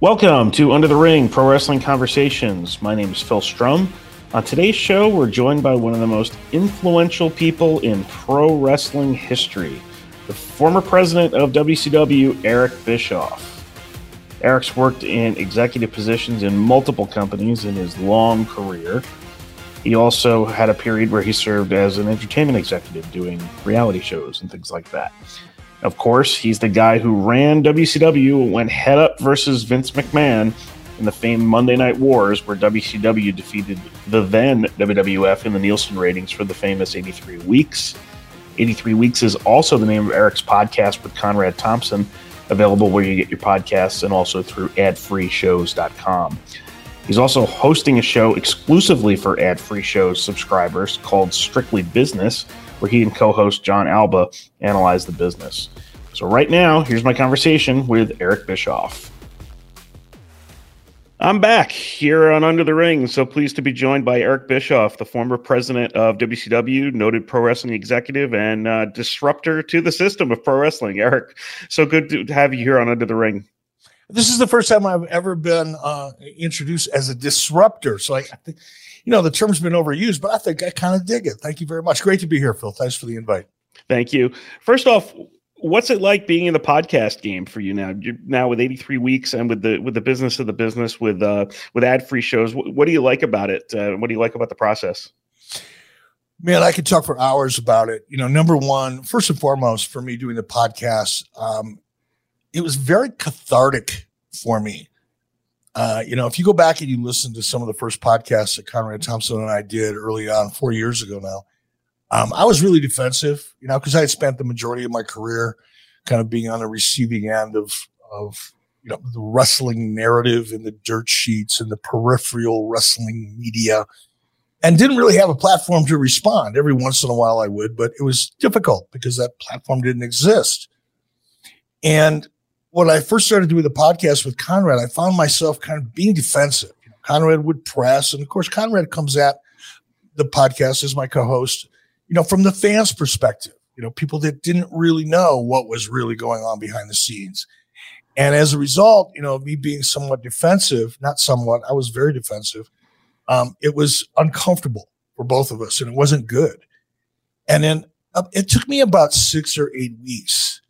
Welcome to Under the Ring Pro Wrestling Conversations. My name is Phil Strum. On today's show, we're joined by one of the most influential people in pro wrestling history, the former president of WCW, Eric Bischoff. Eric's worked in executive positions in multiple companies in his long career. He also had a period where he served as an entertainment executive doing reality shows and things like that. Of course, he's the guy who ran WCW went head up versus Vince McMahon in the famed Monday Night Wars, where WCW defeated the then WWF in the Nielsen ratings for the famous 83 Weeks. 83 Weeks is also the name of Eric's podcast with Conrad Thompson, available where you get your podcasts and also through adfreeshows.com. He's also hosting a show exclusively for ad free shows subscribers called Strictly Business where he and co host Jon Alba analyze the business. So, right now, here's my conversation with Eric Bischoff. I'm back here on Under the Ring. So pleased to be joined by Eric Bischoff, the former president of WCW, noted pro wrestling executive, and uh, disruptor to the system of pro wrestling. Eric, so good to have you here on Under the Ring. This is the first time I've ever been uh, introduced as a disruptor. So I, I think you know, the term's been overused, but I think I kind of dig it. Thank you very much. Great to be here, Phil. Thanks for the invite. Thank you. First off, what's it like being in the podcast game for you now? You're now with 83 weeks and with the with the business of the business with uh with ad free shows. What, what, do you like about it? Uh, what do you like about the process? Man, I could talk for hours about it. You know, number one, first and foremost, for me doing the podcast, um, it was very cathartic for me. Uh, you know, if you go back and you listen to some of the first podcasts that Conrad Thompson and I did early on, four years ago now, um, I was really defensive, you know, because I had spent the majority of my career kind of being on the receiving end of of you know the wrestling narrative and the dirt sheets and the peripheral wrestling media, and didn't really have a platform to respond. Every once in a while, I would, but it was difficult because that platform didn't exist. And when I first started doing the podcast with Conrad, I found myself kind of being defensive. You know, Conrad would press, and of course, Conrad comes at the podcast as my co-host, you know, from the fans' perspective. You know, people that didn't really know what was really going on behind the scenes. And as a result, you know, me being somewhat defensive, not somewhat, I was very defensive. Um, it was uncomfortable for both of us and it wasn't good. And then uh, it took me about six or eight weeks.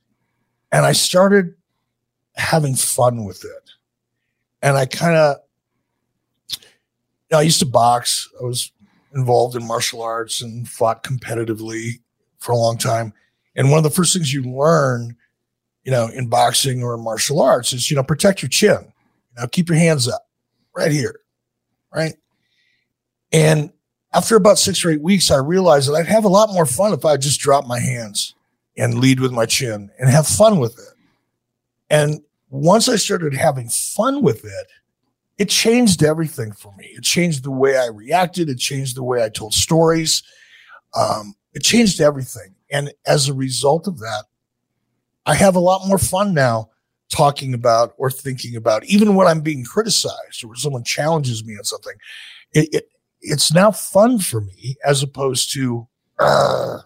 And I started having fun with it. And I kind of, you know, I used to box. I was involved in martial arts and fought competitively for a long time. And one of the first things you learn, you know, in boxing or in martial arts is, you know, protect your chin. You know, keep your hands up right here. Right. And after about six or eight weeks, I realized that I'd have a lot more fun if I just dropped my hands and lead with my chin and have fun with it. And once I started having fun with it, it changed everything for me. It changed the way I reacted. It changed the way I told stories. Um, it changed everything. And as a result of that, I have a lot more fun now talking about or thinking about, even when I'm being criticized or someone challenges me on something. It, it, it's now fun for me as opposed to, I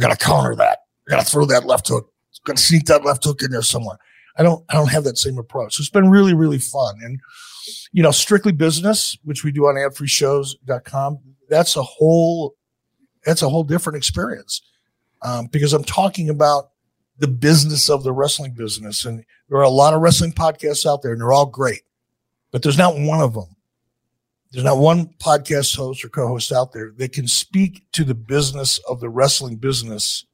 got to counter that. I got to throw that left hook. Got to sneak that left hook in there somewhere. I don't I don't have that same approach. So it's been really, really fun. And you know, strictly business, which we do on adfreeshows.com, that's a whole that's a whole different experience. Um, because I'm talking about the business of the wrestling business. And there are a lot of wrestling podcasts out there, and they're all great. But there's not one of them. There's not one podcast host or co-host out there that can speak to the business of the wrestling business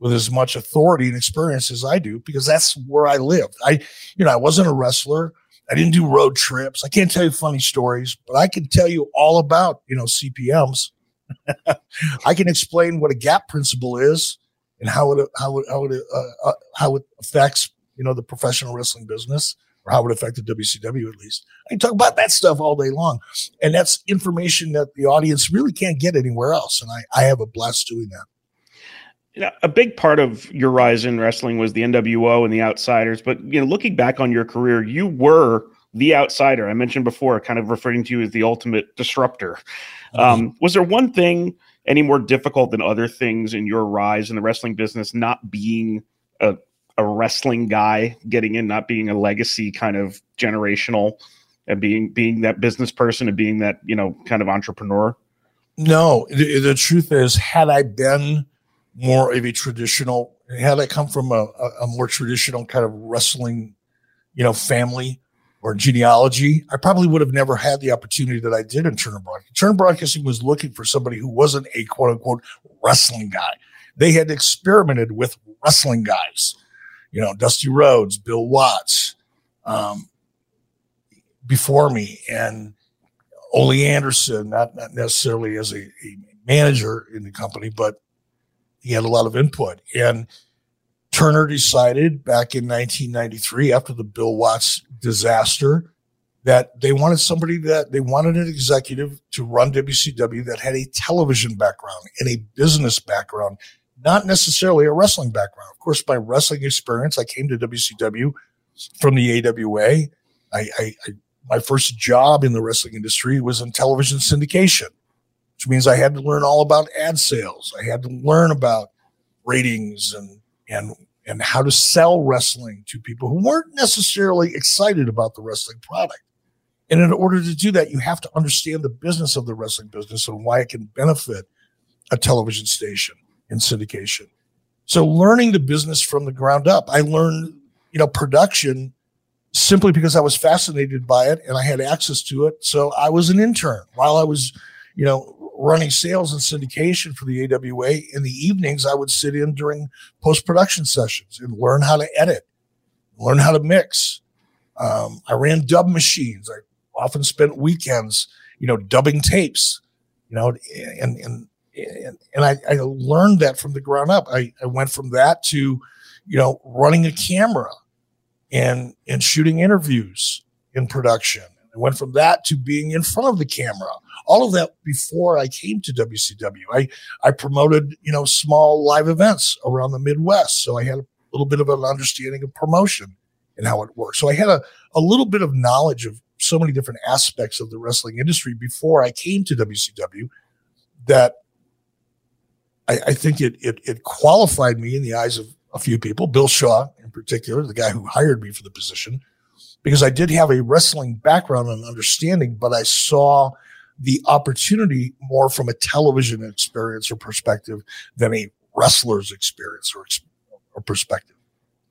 with as much authority and experience as I do because that's where I lived. I, you know, I wasn't a wrestler. I didn't do road trips. I can't tell you funny stories, but I can tell you all about, you know, CPMs. I can explain what a GAAP principle is and how it how it how it uh, uh, how it affects you know the professional wrestling business or how it affected WCW at least. I can talk about that stuff all day long, and that's information that the audience really can't get anywhere else. And I I have a blast doing that. You know, a big part of your rise in wrestling was the NWO and the Outsiders. But you know, looking back on your career, you were the outsider. I mentioned before, kind of referring to you as the ultimate disruptor. Um, was there one thing any more difficult than other things in your rise in the wrestling business? Not being a a wrestling guy, getting in, not being a legacy kind of generational, and being being that business person and being that you know kind of entrepreneur. No, the, the truth is, had I been more of a traditional, had I come from a, a, more traditional kind of wrestling, you know, family or genealogy, I probably would have never had the opportunity that I did in Turner Broadcasting. Turner Broadcasting was looking for somebody who wasn't a quote unquote wrestling guy. They had experimented with wrestling guys, you know, Dusty Rhodes, Bill Watts, um, before me, and Ole Anderson, not, not necessarily as a, a manager in the company, but he had a lot of input. And Turner decided back in 1993, after the Bill Watts disaster, that they wanted somebody that they wanted an executive to run WCW that had a television background and a business background, not necessarily a wrestling background. Of course, my wrestling experience, I came to WCW from the AWA. I, I, I my first job in the wrestling industry was in television syndication which means I had to learn all about ad sales. I had to learn about ratings and and and how to sell wrestling to people who weren't necessarily excited about the wrestling product. And in order to do that, you have to understand the business of the wrestling business and why it can benefit a television station in syndication. So learning the business from the ground up, I learned, you know, production simply because I was fascinated by it and I had access to it. So I was an intern while I was, you know, running sales and syndication for the AWA. In the evenings, I would sit in during post production sessions and learn how to edit, learn how to mix. Um, I ran dub machines. I often spent weekends, you know, dubbing tapes, you know, and and and, and I, I learned that from the ground up. I, I went from that to, you know, running a camera and and shooting interviews in production. I went from that to being in front of the camera all of that before I came to WCW. I, I promoted, you know, small live events around the Midwest. So I had a little bit of an understanding of promotion and how it works. So I had a, a little bit of knowledge of so many different aspects of the wrestling industry before I came to WCW that I, I think it, it, it qualified me in the eyes of a few people, Bill Shaw in particular, the guy who hired me for the position, because I did have a wrestling background and understanding, but I saw the opportunity more from a television experience or perspective than a wrestler's experience or, or perspective.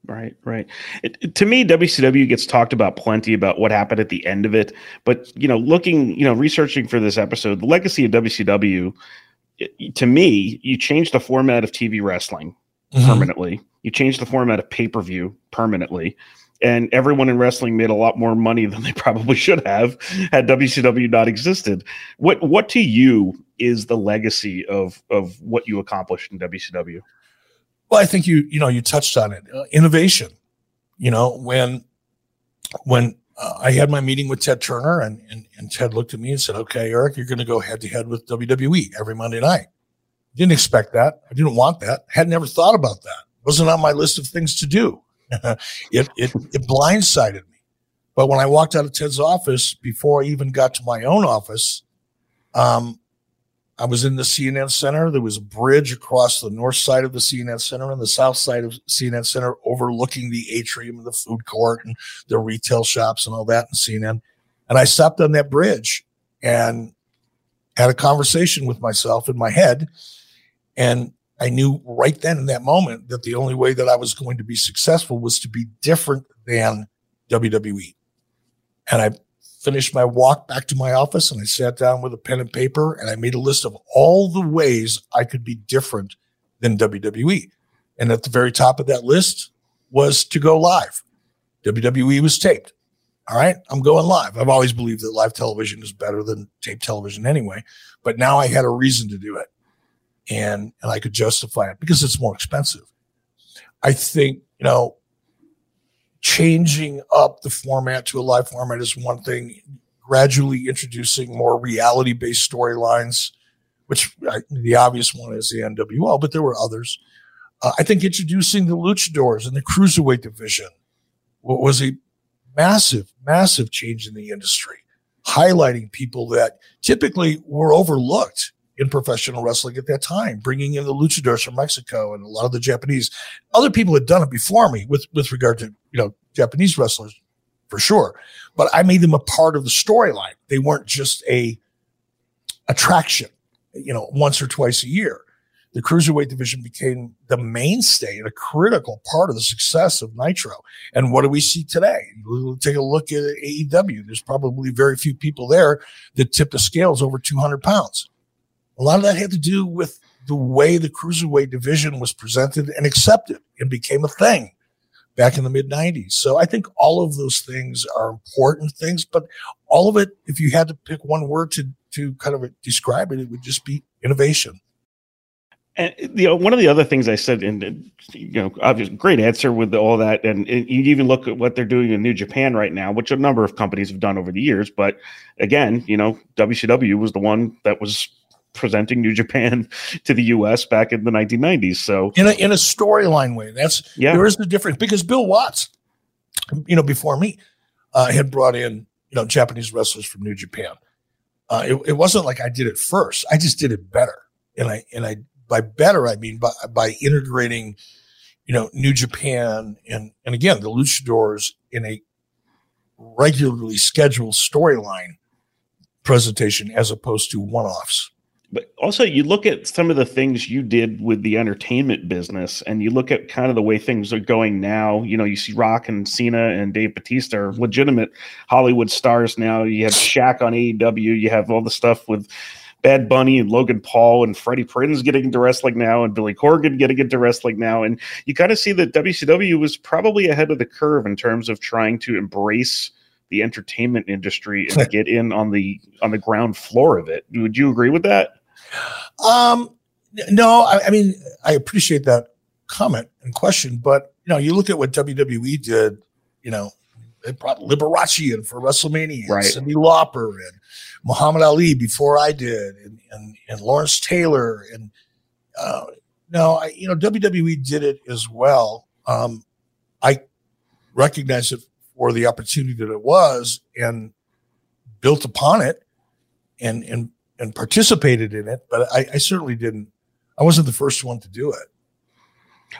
Right, right. It, it, to me, WCW gets talked about plenty about what happened at the end of it, but you know, looking, you know, researching for this episode, the legacy of WCW, it, to me, you changed the format of TV wrestling mm-hmm. permanently. You changed the format of pay per view permanently and everyone in wrestling made a lot more money than they probably should have had WCW not existed. What what to you is the legacy of of what you accomplished in WCW? Well, I think you you know you touched on it. Uh, innovation. You know when when uh, I had my meeting with Ted Turner and, and and Ted looked at me and said, "Okay, Eric, you're going to go head to head with WWE every Monday night." Didn't expect that. I didn't want that. Had never thought about that. Wasn't on my list of things to do it, it, it blindsided me. But when I walked out of Ted's office, before I even got to my own office, um, I was in the CNN Center. There was a bridge across the north side of the CNN Center and the south side of CNN Center, overlooking the atrium and the food court and the retail shops and all that in CNN. And I stopped on that bridge and had a conversation with myself in my head. And I knew right then in that moment that the only way that I was going to be successful was to be different than WWE. And I finished my walk back to my office and I sat down with a pen and paper and I made a list of all the ways I could be different than WWE. And at the very top of that list was to go live. WWE was taped. All right, I'm going live. I've always believed that live television is better than tape television anyway, but now I had a reason to do it and and I could justify it because it's more expensive. I think you know changing up the format to a live format is one thing. Gradually introducing more reality based storylines, which I, the obvious one is the NWO, but there were others. Uh, I think introducing the luchadors and the cruiserweight division was a massive, massive change in the industry, highlighting people that typically were overlooked in professional wrestling at that time, bringing in the luchadors from Mexico and a lot of the Japanese. Other people had done it before me with, with regard to, you know, Japanese wrestlers for sure. But I made them a part of the storyline. They weren't just a attraction, you know, once or twice a year. The cruiserweight division became the mainstay and a critical part of the success of Nitro. And what do we see today? We'll take a look at AEW. There's probably very few people there that tip the scales over 200 pounds. A lot of that had to do with the way the cruiserweight division was presented and accepted and became a thing back in the mid 90s. So I think all of those things are important things, but all of it, if you had to pick one word to, to kind of describe it, it would just be innovation. And you know, one of the other things I said, and you know, obviously, great answer with all that, and, and, you even look at what they're doing in New Japan right now, which a number of companies have done over the years. But again, you know, WCW was the one that was presenting New Japan to the U.S. back in the 1990s. So in a in a storyline way, that's yeah. There is the difference because Bill Watts, you know, before me, uh, had brought in you know Japanese wrestlers from New Japan. Uh, it, it wasn't like I did it first. I just did it better, and I and I by better I mean by by integrating, you know, New Japan and and again the luchadors in a regularly scheduled storyline presentation as opposed to one-offs but also you look at some of the things you did with the entertainment business and you look at kind of the way things are going now. You know you see rock and cena and dave batista are legitimate hollywood stars now. You have Shaq on aew you have all the stuff with bad bunny and logan paul and freddie prinze getting into wrestling now and billy corgan getting into wrestling now. And you kind of see that wcw was probably ahead of the curve in terms of trying to embrace the entertainment industry and get in on the on the ground floor of it. Would you agree with that? Um, no, I, I mean I appreciate that comment and question, but you know, you look at what WWE did. You know, they brought Liberace in for WrestleMania, right. Cyndi Lauper and Muhammad Ali before I did, and and, and Lawrence Taylor, and uh, no, I, you know, WWE did it as well. Um, I recognize it for the opportunity that it was and built upon it and and and participated in it, but I, I certainly didn't. I wasn't the first one to do it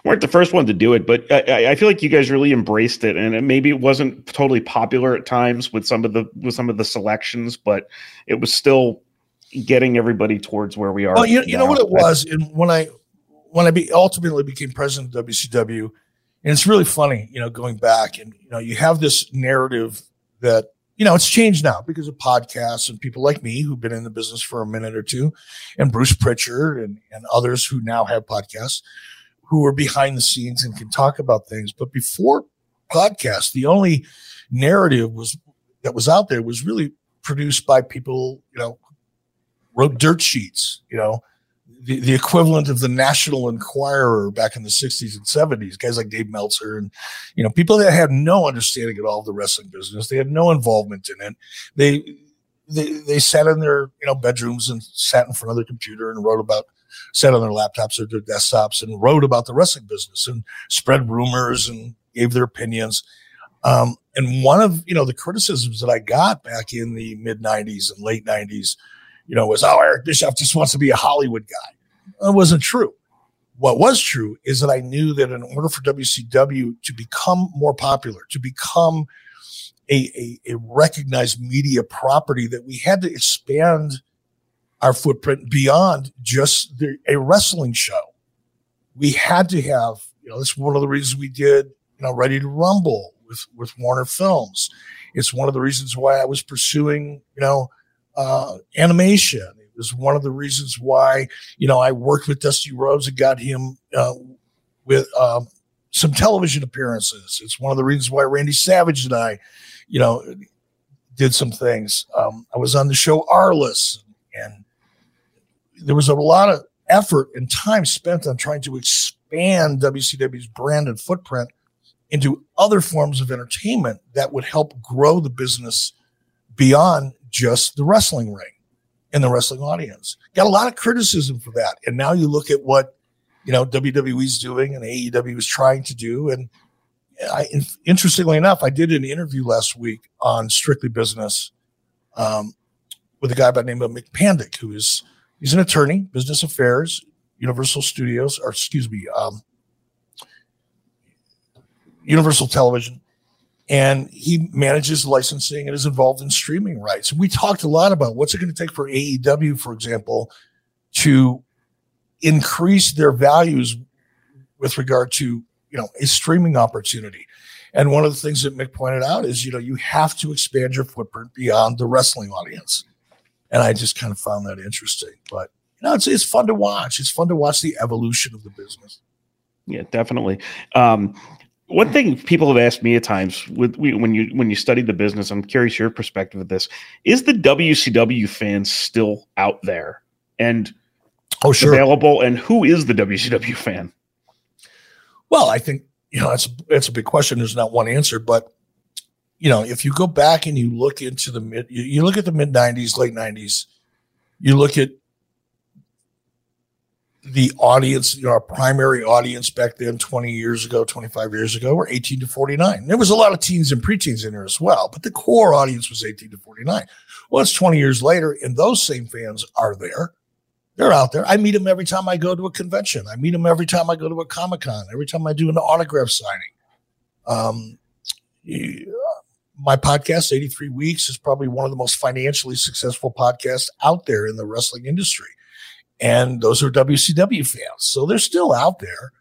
weren't the first one to do it, but I, I, feel like you guys really embraced it, and it, maybe it wasn't totally popular at times with some of the with some of the selections, but it was still getting everybody towards where we are. Well, you, you know what it was, and when I when I be, ultimately became president of WCW, and it's really funny, you know, going back and you know, you have this narrative that you know, it's changed now because of podcasts and people like me who've been in the business for a minute or two, and Bruce Pritchard and, and others who now have podcasts who are behind the scenes and can talk about things. But before podcasts, the only narrative was that was out there was really produced by people, you know, wrote dirt sheets, you know, the, the equivalent of the National Enquirer back in the 60s and 70s, guys like Dave Meltzer and, you know, people that had no understanding at all of the wrestling business. They had no involvement in it. They, they, they sat in their, you know, bedrooms and sat in front of their computer and wrote about, sat on their laptops or their desktops and wrote about the wrestling business and spread rumors and gave their opinions. Um, and one of, you know, the criticisms that I got back in the mid 90s and late 90s you know, was, oh, Eric Bischoff just wants to be a Hollywood guy. That wasn't true. What was true is that I knew that in order for WCW to become more popular, to become a, a, a recognized media property, that we had to expand our footprint beyond just the, a wrestling show. We had to have, you know, that's one of the reasons we did, you know, Ready to Rumble with, with Warner Films. It's one of the reasons why I was pursuing, you know, uh, animation. It was one of the reasons why, you know, I worked with Dusty Rhodes and got him uh, with um, some television appearances. It's one of the reasons why Randy Savage and I, you know, did some things. Um, I was on the show Arliss, and there was a lot of effort and time spent on trying to expand WCW's brand and footprint into other forms of entertainment that would help grow the business beyond just the wrestling ring and the wrestling audience. Got a lot of criticism for that. And now you look at what, you know, WWE's doing and AEW is trying to do. And I, interestingly enough, I did an interview last week on Strictly Business um, with a guy by the name of Mick Pandick, who is he's an attorney, business affairs, Universal Studios, or excuse me, um, Universal Television, and he manages licensing and is involved in streaming rights. We talked a lot about what's it going to take for AEW, for example, to increase their values with regard to you know a streaming opportunity. And one of the things that Mick pointed out is, you know, you have to expand your footprint beyond the wrestling audience. And I just kind of found that interesting. But you know, it's it's fun to watch. It's fun to watch the evolution of the business. Yeah, definitely. Um, one thing people have asked me at times with when you when you study the business, I'm curious your perspective of this. Is the WCW fan still out there and oh sure available? And who is the WCW fan? Well, I think you know that's that's a big question. There's not one answer, but you know if you go back and you look into the mid, you, you look at the mid '90s, late '90s, you look at the audience, you know, our primary audience back then, 20 years ago, 25 years ago, were 18 to 49. There was a lot of teens and preteens in there as well, but the core audience was 18 to 49. Well, it's 20 years later, and those same fans are there. They're out there. I meet them every time I go to a convention. I meet them every time I go to a Comic Con, every time I do an autograph signing. Um, my podcast, 83 Weeks, is probably one of the most financially successful podcasts out there in the wrestling industry and those are WCW fans. So they're still out there.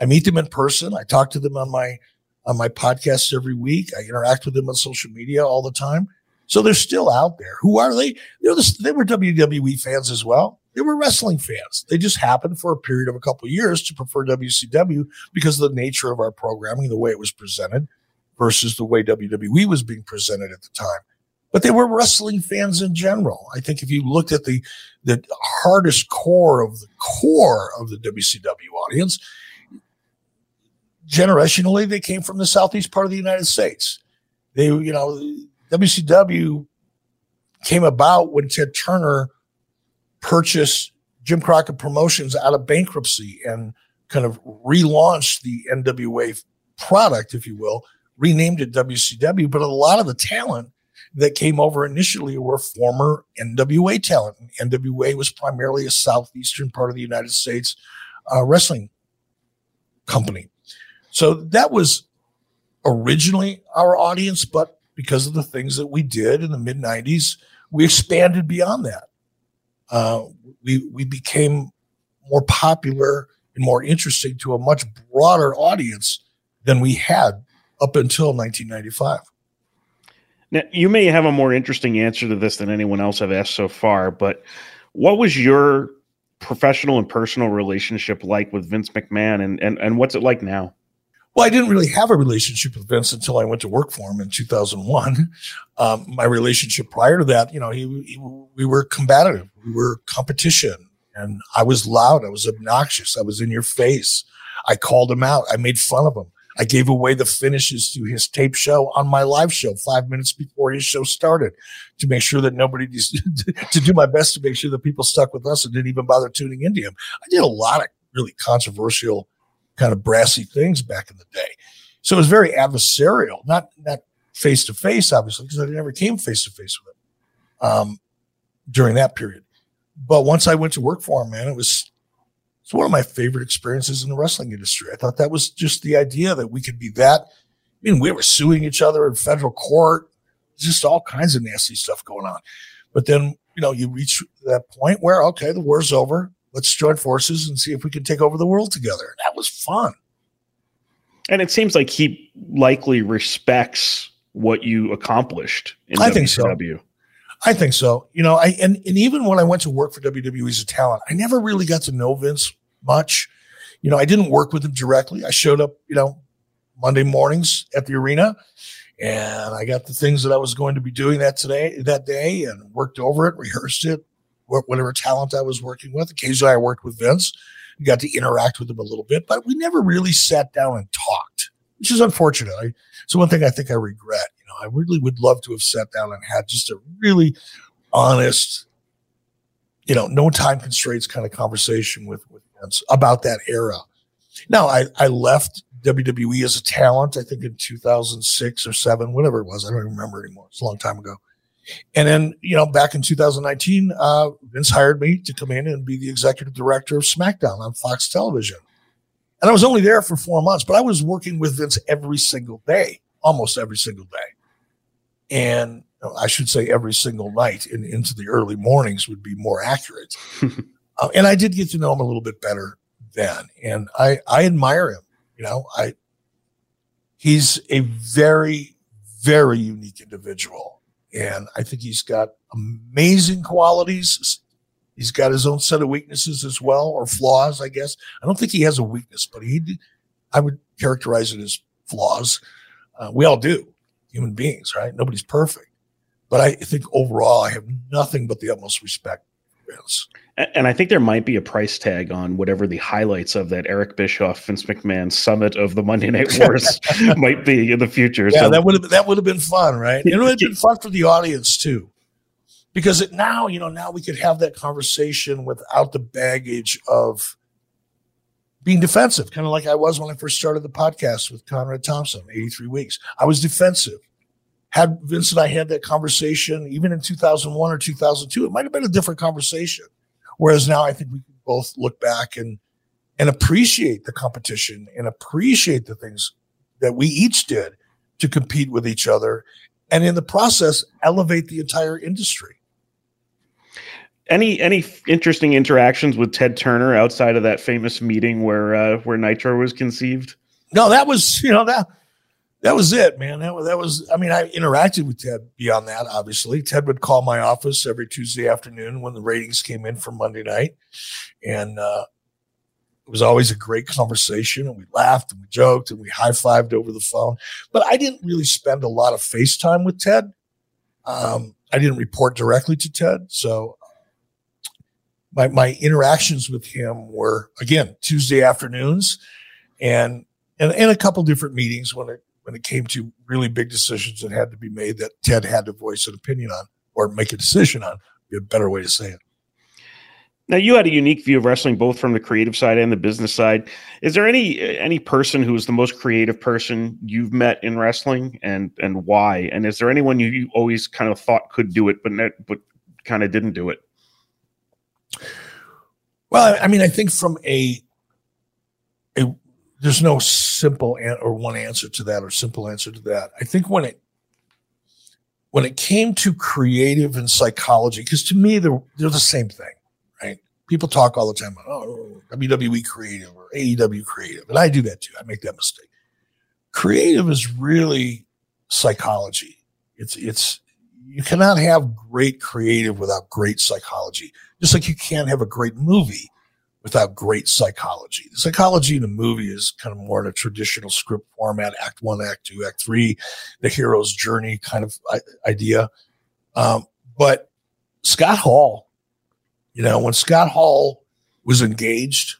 I meet them in person. I talk to them on my on my podcasts every week. I interact with them on social media all the time. So they're still out there. Who are they? The, they were WWE fans as well. They were wrestling fans. They just happened for a period of a couple of years to prefer WCW because of the nature of our programming, the way it was presented versus the way WWE was being presented at the time but they were wrestling fans in general. I think if you looked at the the hardest core of the core of the WCW audience, generationally they came from the southeast part of the United States. They, you know, WCW came about when Ted Turner purchased Jim Crockett Promotions out of bankruptcy and kind of relaunched the NWA product, if you will, renamed it WCW. But a lot of the talent that came over initially were former NWA talent. NWA was primarily a southeastern part of the United States uh, wrestling company. So that was originally our audience, but because of the things that we did in the mid 90s, we expanded beyond that. Uh, we, we became more popular and more interesting to a much broader audience than we had up until 1995. Now, you may have a more interesting answer to this than anyone else I've asked so far, but what was your professional and personal relationship like with Vince McMahon and, and, and what's it like now? Well, I didn't really have a relationship with Vince until I went to work for him in 2001. Um, my relationship prior to that, you know, he, he, we were combative, we were competition, and I was loud, I was obnoxious, I was in your face. I called him out, I made fun of him. I gave away the finishes to his tape show on my live show five minutes before his show started to make sure that nobody, to do my best to make sure that people stuck with us and didn't even bother tuning into him. I did a lot of really controversial, kind of brassy things back in the day. So it was very adversarial, not, not face to face, obviously, because I never came face to face with him um, during that period. But once I went to work for him, man, it was it's one of my favorite experiences in the wrestling industry. I thought that was just the idea that we could be that. I mean, we were suing each other in federal court, just all kinds of nasty stuff going on. But then, you know, you reach that point where, okay, the war's over. Let's join forces and see if we can take over the world together. That was fun. And it seems like he likely respects what you accomplished in I WCW. think so. I think so. You know, I and, and even when I went to work for WWE as a talent, I never really got to know Vince much. You know, I didn't work with him directly. I showed up, you know, Monday mornings at the arena and I got the things that I was going to be doing that today, that day and worked over it, rehearsed it, whatever talent I was working with. Occasionally I worked with Vince, got to interact with him a little bit, but we never really sat down and talked, which is unfortunate. I, so one thing I think I regret, I really would love to have sat down and had just a really honest, you know, no time constraints kind of conversation with, with Vince about that era. Now I, I left WWE as a talent, I think in 2006 or seven, whatever it was. I don't remember anymore. It's a long time ago. And then, you know, back in 2019, uh, Vince hired me to come in and be the executive director of SmackDown on Fox Television. And I was only there for four months, but I was working with Vince every single day, almost every single day. And I should say every single night and into the early mornings would be more accurate. uh, and I did get to know him a little bit better then. And I, I admire him. You know, I, he's a very, very unique individual and I think he's got amazing qualities. He's got his own set of weaknesses as well, or flaws, I guess. I don't think he has a weakness, but he, I would characterize it as flaws. Uh, we all do, human beings, right? Nobody's perfect. But I think overall, I have nothing but the utmost respect for Vince. And I think there might be a price tag on whatever the highlights of that Eric Bischoff Vince McMahon summit of the Monday Night Wars might be in the future. Yeah, so. that would have that would have been fun, right? It would have been fun for the audience too, because it, now you know now we could have that conversation without the baggage of being defensive, kind of like I was when I first started the podcast with Conrad Thompson, eighty three weeks. I was defensive. Had Vince and I had that conversation even in two thousand one or two thousand two, it might have been a different conversation Whereas now I think we can both look back and and appreciate the competition and appreciate the things that we each did to compete with each other and in the process elevate the entire industry. Any any interesting interactions with Ted Turner outside of that famous meeting where uh, where Nitro was conceived? No, that was you know that that was it, man. That was, that was, I mean, I interacted with Ted beyond that, obviously. Ted would call my office every Tuesday afternoon when the ratings came in for Monday night. And uh, it was always a great conversation. And we laughed and we joked and we high fived over the phone. But I didn't really spend a lot of FaceTime with Ted. Um, I didn't report directly to Ted. So my, my interactions with him were, again, Tuesday afternoons and, and, and a couple different meetings when it when it came to really big decisions that had to be made that Ted had to voice an opinion on or make a decision on. Be a better way to say it. Now you had a unique view of wrestling, both from the creative side and the business side. Is there any any person who is the most creative person you've met in wrestling, and and why? And is there anyone you, you always kind of thought could do it, but but kind of didn't do it? Well, I mean, I think from a a there's no simple an- or one answer to that or simple answer to that. I think when it when it came to creative and psychology, because to me they're they're the same thing, right? People talk all the time about oh WWE creative or AEW creative, and I do that too. I make that mistake. Creative is really psychology. It's it's you cannot have great creative without great psychology. Just like you can't have a great movie without great psychology. The psychology in a movie is kind of more in a traditional script format, act one, act two, act three, the hero's journey kind of idea. Um, but Scott Hall, you know, when Scott Hall was engaged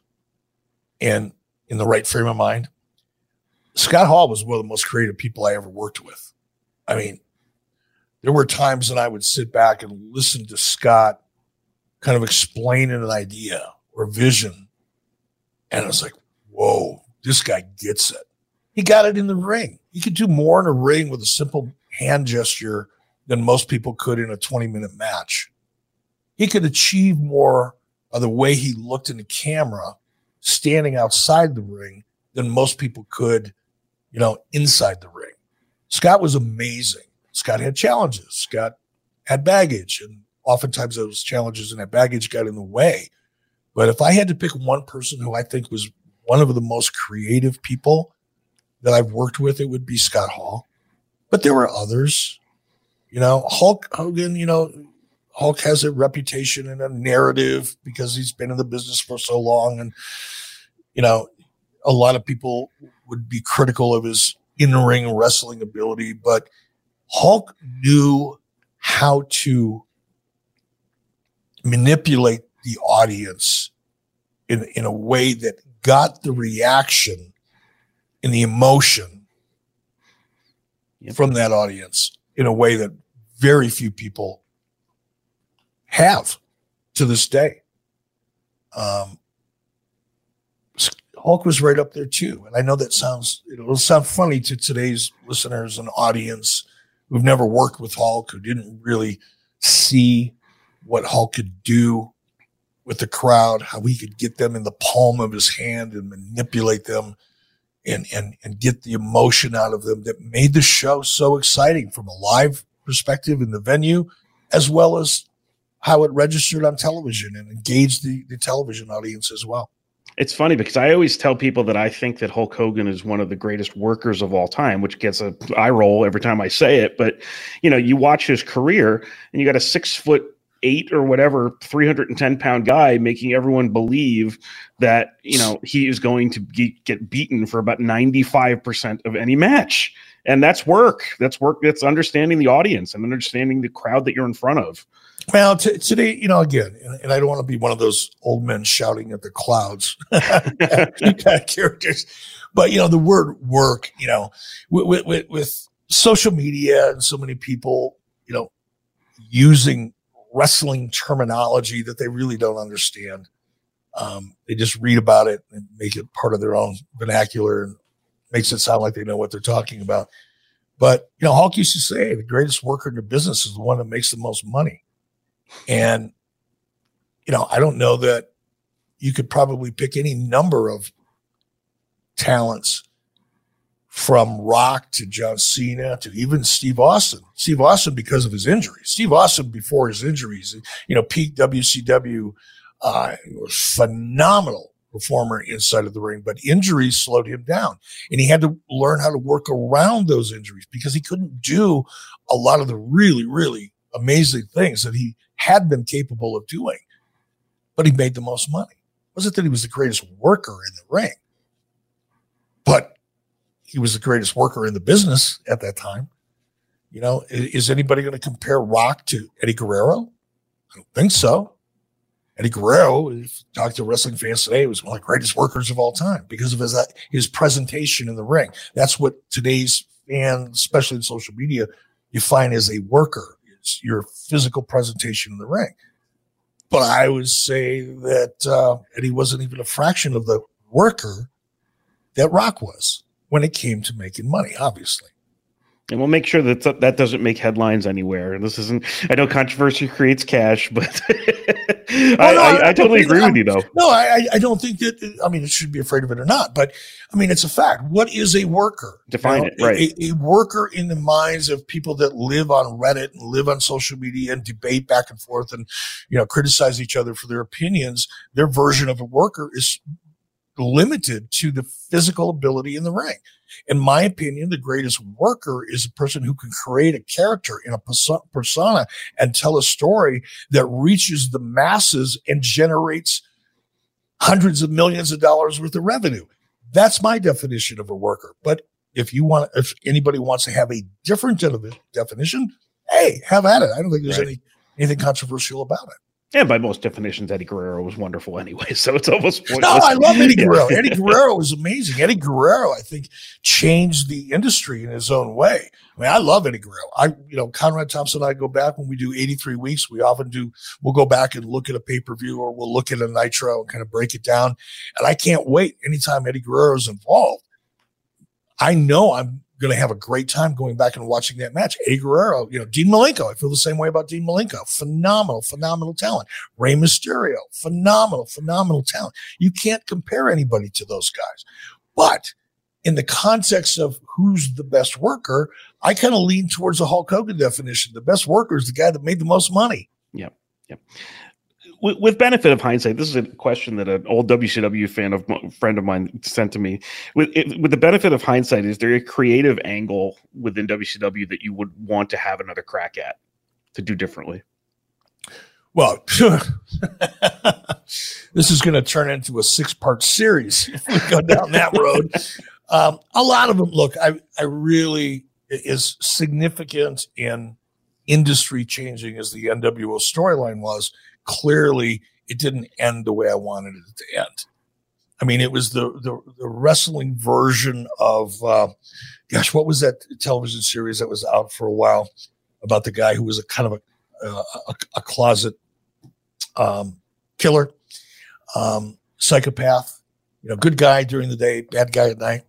and in the right frame of mind, Scott Hall was one of the most creative people I ever worked with. I mean, there were times that I would sit back and listen to Scott kind of explaining an idea or vision. And it's like, whoa, this guy gets it. He got it in the ring. He could do more in a ring with a simple hand gesture than most people could in a 20 minute match. He could achieve more by the way he looked in the camera standing outside the ring than most people could, you know, inside the ring. Scott was amazing. Scott had challenges. Scott had baggage, and oftentimes those challenges and that baggage got in the way but if I had to pick one person who I think was one of the most creative people that I've worked with, it would be Scott Hall. But there were others. You know, Hulk Hogan, you know, Hulk has a reputation and a narrative because he's been in the business for so long. And, you know, a lot of people would be critical of his in ring wrestling ability, but Hulk knew how to manipulate the audience in, in a way that got the reaction and the emotion Yep. from that audience in a way that very few people have to this day. Um, Hulk was right up there too. And I know that sounds, it'll sound funny to today's listeners and audience who've never worked with Hulk, who didn't really see what Hulk could do with the crowd, how he could get them in the palm of his hand and manipulate them and, and, and get the emotion out of them that made the show so exciting from a live perspective in the venue, as well as how it registered on television and engaged the, the television audience as well. It's funny because I always tell people that I think that Hulk Hogan is one of the greatest workers of all time, which gets a eye roll every time I say it. But you know, you watch his career, and you got a six foot eight or whatever, three hundred and ten pound guy making everyone believe that you know he is going to ge- get beaten for about ninety five percent of any match, and that's work. That's work. That's understanding the audience and understanding the crowd that you're in front of. Well, t- today, you know, again, and, I don't want to be one of those old men shouting at the clouds characters, but you know, the word work, you know, with, with, with social media and so many people, you know, using wrestling terminology that they really don't understand. Um, they just read about it and make it part of their own vernacular and makes it sound like they know what they're talking about. But you know, Hulk used to say the greatest worker in the business is the one that makes the most money. And, you know, I don't know that you could probably pick any number of talents from Rock to John Cena to even Steve Austin. Steve Austin, because of his injuries. Steve Austin, before his injuries, you know, peak WCW, uh, was phenomenal performer inside of the ring, but injuries slowed him down. And he had to learn how to work around those injuries because he couldn't do a lot of the really, really amazing things that he had been capable of doing, but he made the most money. It wasn't that he was the greatest worker in the ring, but he was the greatest worker in the business at that time. You know, is anybody going to compare Rock to Eddie Guerrero? I don't think so. Eddie Guerrero, if you talk to wrestling fans today, was one of the greatest workers of all time because of his uh, his presentation in the ring. That's what today's fans, especially in social media, define as a worker is your physical presentation in the ring. But I would say that uh, Eddie wasn't even a fraction of the worker that Rock was when it came to making money, obviously. And we'll make sure that that doesn't make headlines anywhere. This isn't. I know controversy creates cash, but I, Oh, no, I, I, I totally agree with you, though. No, I, I don't think that. I mean, it should be afraid of it or not, but I mean, it's a fact. What is a worker? Define it, right. A, a worker in the minds of people that live on Reddit and live on social media and debate back and forth and you know criticize each other for their opinions. Their version of a worker is limited to the physical ability in the ring. In my opinion, the greatest worker is a person who can create a character in a persona and tell a story that reaches the masses and generates hundreds of millions of dollars worth of revenue. That's my definition of a worker. But if you want, if anybody wants to have a different definition, hey, have at it. I don't think there's Right. any anything controversial about it. And by most definitions, Eddie Guerrero was wonderful anyway. So it's almost pointless. No. I love Eddie Guerrero. Eddie Guerrero is amazing. Eddie Guerrero, I think, changed the industry in his own way. I mean, I love Eddie Guerrero. I, you know, Conrad Thompson and I go back when we do 83 weeks. We often do, we'll go back and look at a pay per view or we'll look at a Nitro and kind of break it down. And I can't wait anytime Eddie Guerrero is involved. I know I'm going to have a great time going back and watching that match. Eddie Guerrero, you know, Dean Malenko. I feel the same way about Dean Malenko. Phenomenal, phenomenal talent. Rey Mysterio, phenomenal, phenomenal talent. You can't compare anybody to those guys. But in the context of who's the best worker, I kind of lean towards the Hulk Hogan definition. The best worker is the guy that made the most money. With, with benefit of hindsight, this is a question that an old WCW fan of friend of mine sent to me. With it, with the benefit of hindsight, is there a creative angle within WCW that you would want to have another crack at to do differently? Well, this is going to turn into a six part series if we go down that road. Um, a lot of them, look, I, I really is significant in industry changing as the NWO storyline was. Clearly it didn't end the way I wanted it to end. I mean, it was the the, the wrestling version of, uh, gosh, what was that television series that was out for a while about the guy who was a kind of a uh, a, a, closet um, killer, um, psychopath, you know, good guy during the day, bad guy at night.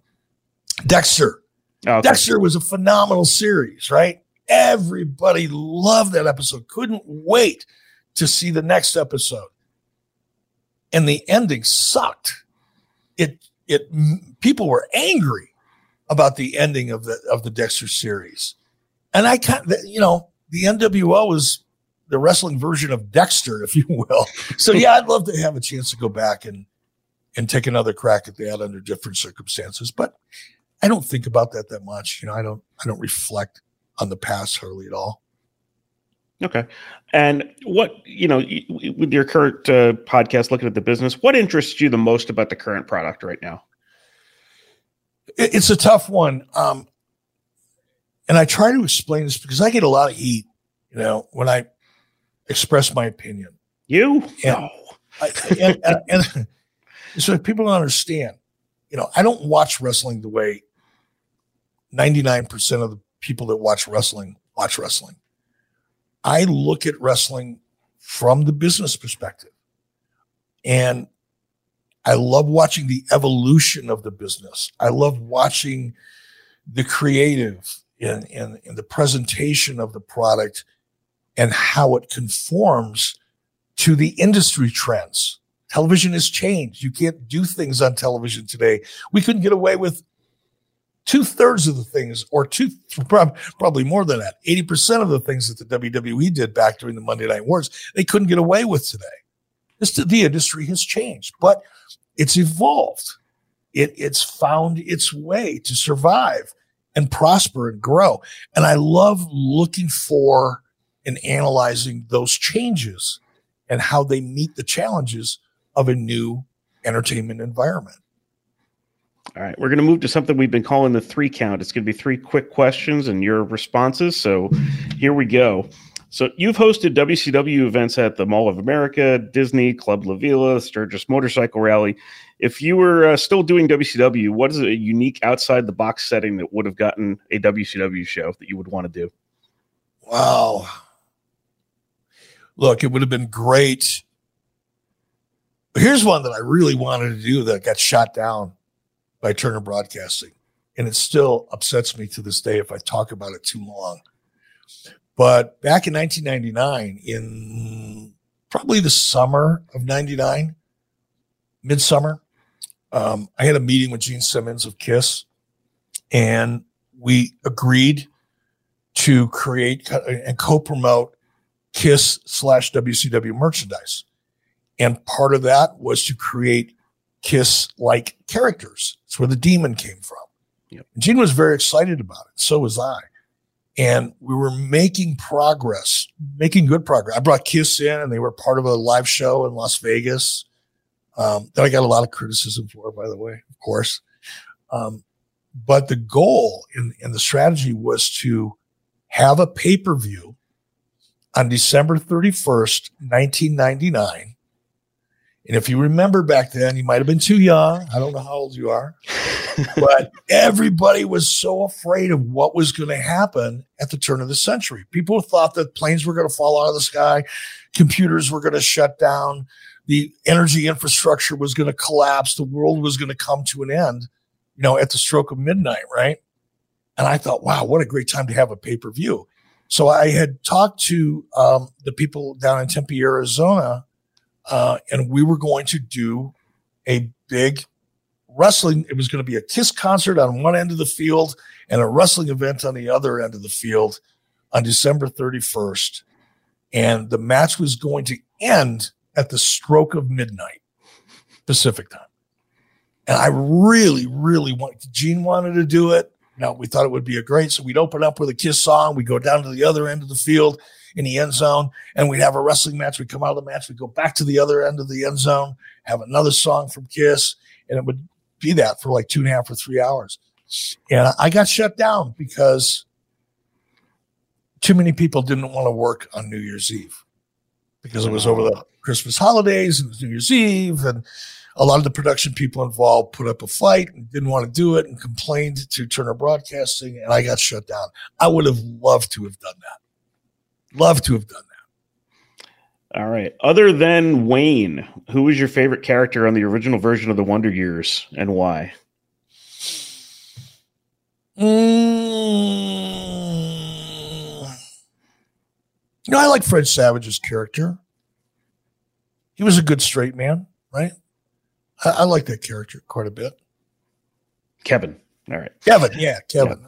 Dexter. Okay. Dexter was a phenomenal series, right? Everybody loved that episode. Couldn't wait to see the next episode. And the ending sucked it it people were angry about the ending of the of the Dexter series, and I kind you know the NWO was the wrestling version of Dexter, if you will. So yeah, I'd love to have a chance to go back and and take another crack at that under different circumstances, but I don't think about that that much. You know, I don't I don't reflect on the past hardly at all. Okay. And what, you know, with your current uh, podcast, looking at the business, what interests you the most about the current product right now? It's a tough one. Um, and I try to explain this because I get a lot of heat, you know, when I express my opinion. You? And, no. I, and, and, and so people don't understand, you know, I don't watch wrestling the way 99% of the people that watch wrestling watch wrestling. I look at wrestling from the business perspective. And I love watching the evolution of the business. I love watching the creative and, and, and the presentation of the product and how it conforms to the industry trends. Television has changed. You can't do things on television today. We couldn't get away with two thirds of the things, or two, probably more than that, 80% of the things that the WWE did back during the Monday Night Wars, they couldn't get away with today. This, the industry has changed, but it's evolved. It, it's found its way to survive and prosper and grow. And I love looking for and analyzing those changes and how they meet the challenges of a new entertainment environment. All right, we're going to move to something we've been calling the three count. It's going to be three quick questions and your responses. So here we go. So you've hosted WCW events at the Mall of America, Disney, Club La Vela, Sturgis Motorcycle Rally. If you were uh, still doing WCW, what is a unique outside the box setting that would have gotten a WCW show that you would want to do? Wow. Look, it would have been great. Here's one that I really wanted to do that got shot down by Turner Broadcasting. And it still upsets me to this day if I talk about it too long. But back in 1999, in probably the summer of 99, midsummer, um, I had a meeting with Gene Simmons of KISS, and we agreed to create and co promote KISS slash WCW merchandise. And part of that was to create Kiss like characters. It's where the demon came from. Yep. Gene was very excited about it. So was I. And we were making progress, making good progress. I brought Kiss in and they were part of a live show in Las Vegas um, that I got a lot of criticism for, by the way, of course. Um, but the goal and, and the strategy was to have a pay per view on December 31st, 1999 and if you remember back then, you might have been too young. I don't know how old you are, but everybody was so afraid of what was going to happen at the turn of the century. People thought that planes were going to fall out of the sky, computers were going to shut down, the energy infrastructure was going to collapse, the world was going to come to an end, you know, at the stroke of midnight, right? And I thought, wow, what a great time to have a pay per view. So I had talked to um, the people down in Tempe, Arizona uh, and we were going to do a big wrestling. It was going to be a Kiss concert on one end of the field and a wrestling event on the other end of the field on December 31st. And the match was going to end at the stroke of midnight Pacific time. And I really, really wanted, Gene wanted to do it. Now we thought it would be a great. So we'd open up with a Kiss song. We'd go down to the other end of the field in the end zone, and we'd have a wrestling match. We'd come out of the match, we'd go back to the other end of the end zone, have another song from Kiss, and it would be that for like two and a half or three hours. And I got shut down because too many people didn't want to work on New Year's Eve. because it was over the Christmas holidays and it was New Year's Eve, and a lot of the production people involved put up a fight and didn't want to do it and complained to Turner Broadcasting, and I got shut down. I would have loved to have done that. Love to have done that. All right. Other than Wayne, who was your favorite character on the original version of the Wonder Years and why? Mm. You know, I like Fred Savage's character. He was a good straight man, right? I, I like that character quite a bit. Kevin. All right. Kevin, yeah, Kevin.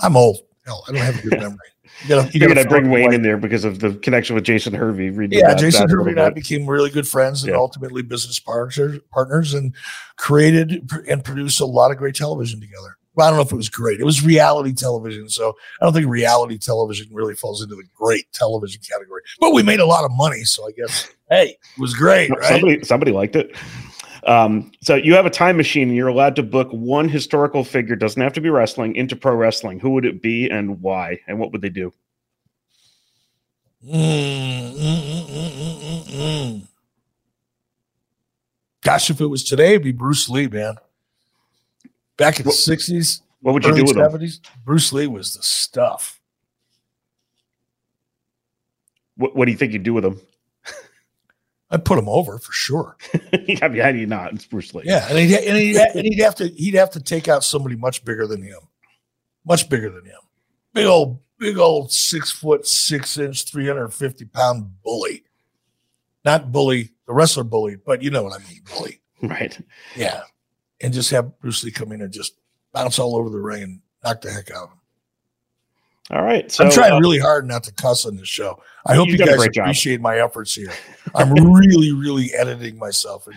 I, am old. Hell, I don't have a good memory. You gotta, you bring Wayne in there because of the connection with Jason Hervey. Yeah, Jason Hervey and I became really good friends and yeah. ultimately business partners, partners, and created and produced a lot of great television together. Well, I don't know if it was great. It was reality television, so I don't think reality television really falls into the great television category. But we made a lot of money, so I guess hey, it was great. Right? Somebody, somebody liked it. Um, so you have a time machine and you're allowed to book one historical figure, doesn't have to be wrestling, into pro wrestling. Who would it be and why? And what would they do? Mm, mm, mm, Gosh, if it was today, it'd be Bruce Lee, man. Back in what, the 60s, what would you do with 70s, him? Bruce Lee was the stuff. What, what do you think you'd do with him? I'd put him over for sure. I mean, how do you not? It's Bruce Lee. Yeah, and he'd, and, he'd, and he'd have to he'd have to take out somebody much bigger than him, much bigger than him. Big old, big old six foot six inch, three hundred fifty pound bully. Not bully, the wrestler bully, but you know what I mean, bully. Right. Yeah, and just have Bruce Lee come in and just bounce all over the ring and knock the heck out of him. All right. So I'm trying uh, really hard not to cuss on this show. I hope you, you guys appreciate job. my efforts here. I'm really, really editing myself.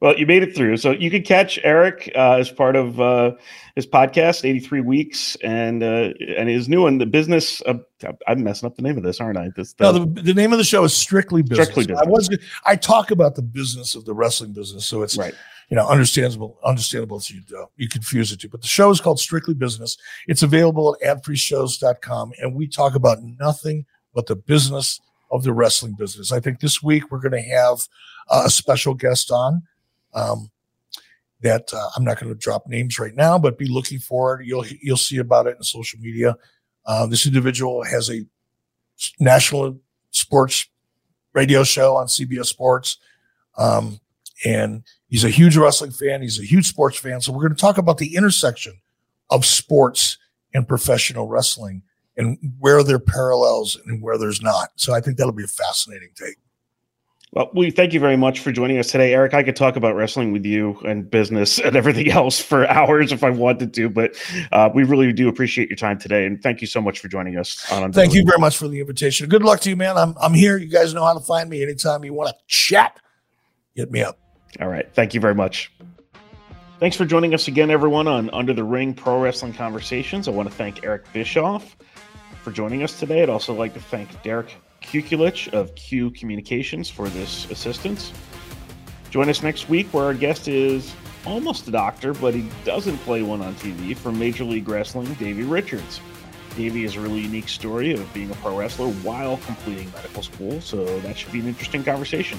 Well, you made it through. So you could catch Eric uh, as part of uh, his podcast, 83 Weeks, and uh, and his new one, The Business. I'm messing up the name of this, aren't I? This, the, no, the, the name of the show is Strictly Business. Strictly Business. I, was, I talk about the business of the wrestling business. So it's right you know, understandable, understandable so you, uh, you confuse it too. But the show is called Strictly Business. It's available at adfreeshows.com. And we talk about nothing but the business of the wrestling business. I think this week we're going to have uh, a special guest on. Um, that uh, I'm not going to drop names right now, but be looking for it. You'll you'll see about it in social media. Uh, this individual has a national sports radio show on CBS Sports, um, and He's a huge wrestling fan. He's a huge sports fan. So we're going to talk about the intersection of sports and professional wrestling and where there are parallels and where there's not. So I think that'll be a fascinating take. Well, we thank you very much for joining us today, Eric. I could talk about wrestling with you and business and everything else for hours if I wanted to, but uh, we really do appreciate your time today, and thank you so much for joining us. On thank you very much for the invitation. Good luck to you, man. I'm I'm here. You guys know how to find me anytime you want to chat. Hit me up. All right. Thank you very much. Thanks for joining us again, everyone, on Under the Ring Pro Wrestling Conversations. I want to thank Eric Bischoff for joining us today. I'd also like to thank Derek Kukulich of Q Communications for this assistance. Join us next week where our guest is almost a doctor, but he doesn't play one on TV from Major League Wrestling, Davey Richards. Davey has a really unique story of being a pro wrestler while completing medical school, so that should be an interesting conversation.